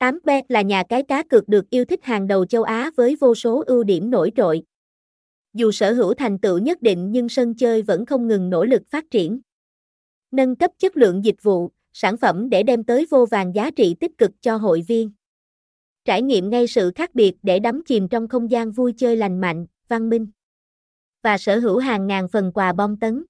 8bet là nhà cái cá cược được yêu thích hàng đầu châu Á với vô số ưu điểm nổi trội. Dù sở hữu thành tựu nhất định nhưng sân chơi vẫn không ngừng nỗ lực phát triển. Nâng cấp chất lượng dịch vụ, sản phẩm để đem tới vô vàng giá trị tích cực cho hội viên. Trải nghiệm ngay sự khác biệt để đắm chìm trong không gian vui chơi lành mạnh, văn minh. Và sở hữu hàng ngàn phần quà bom tấn.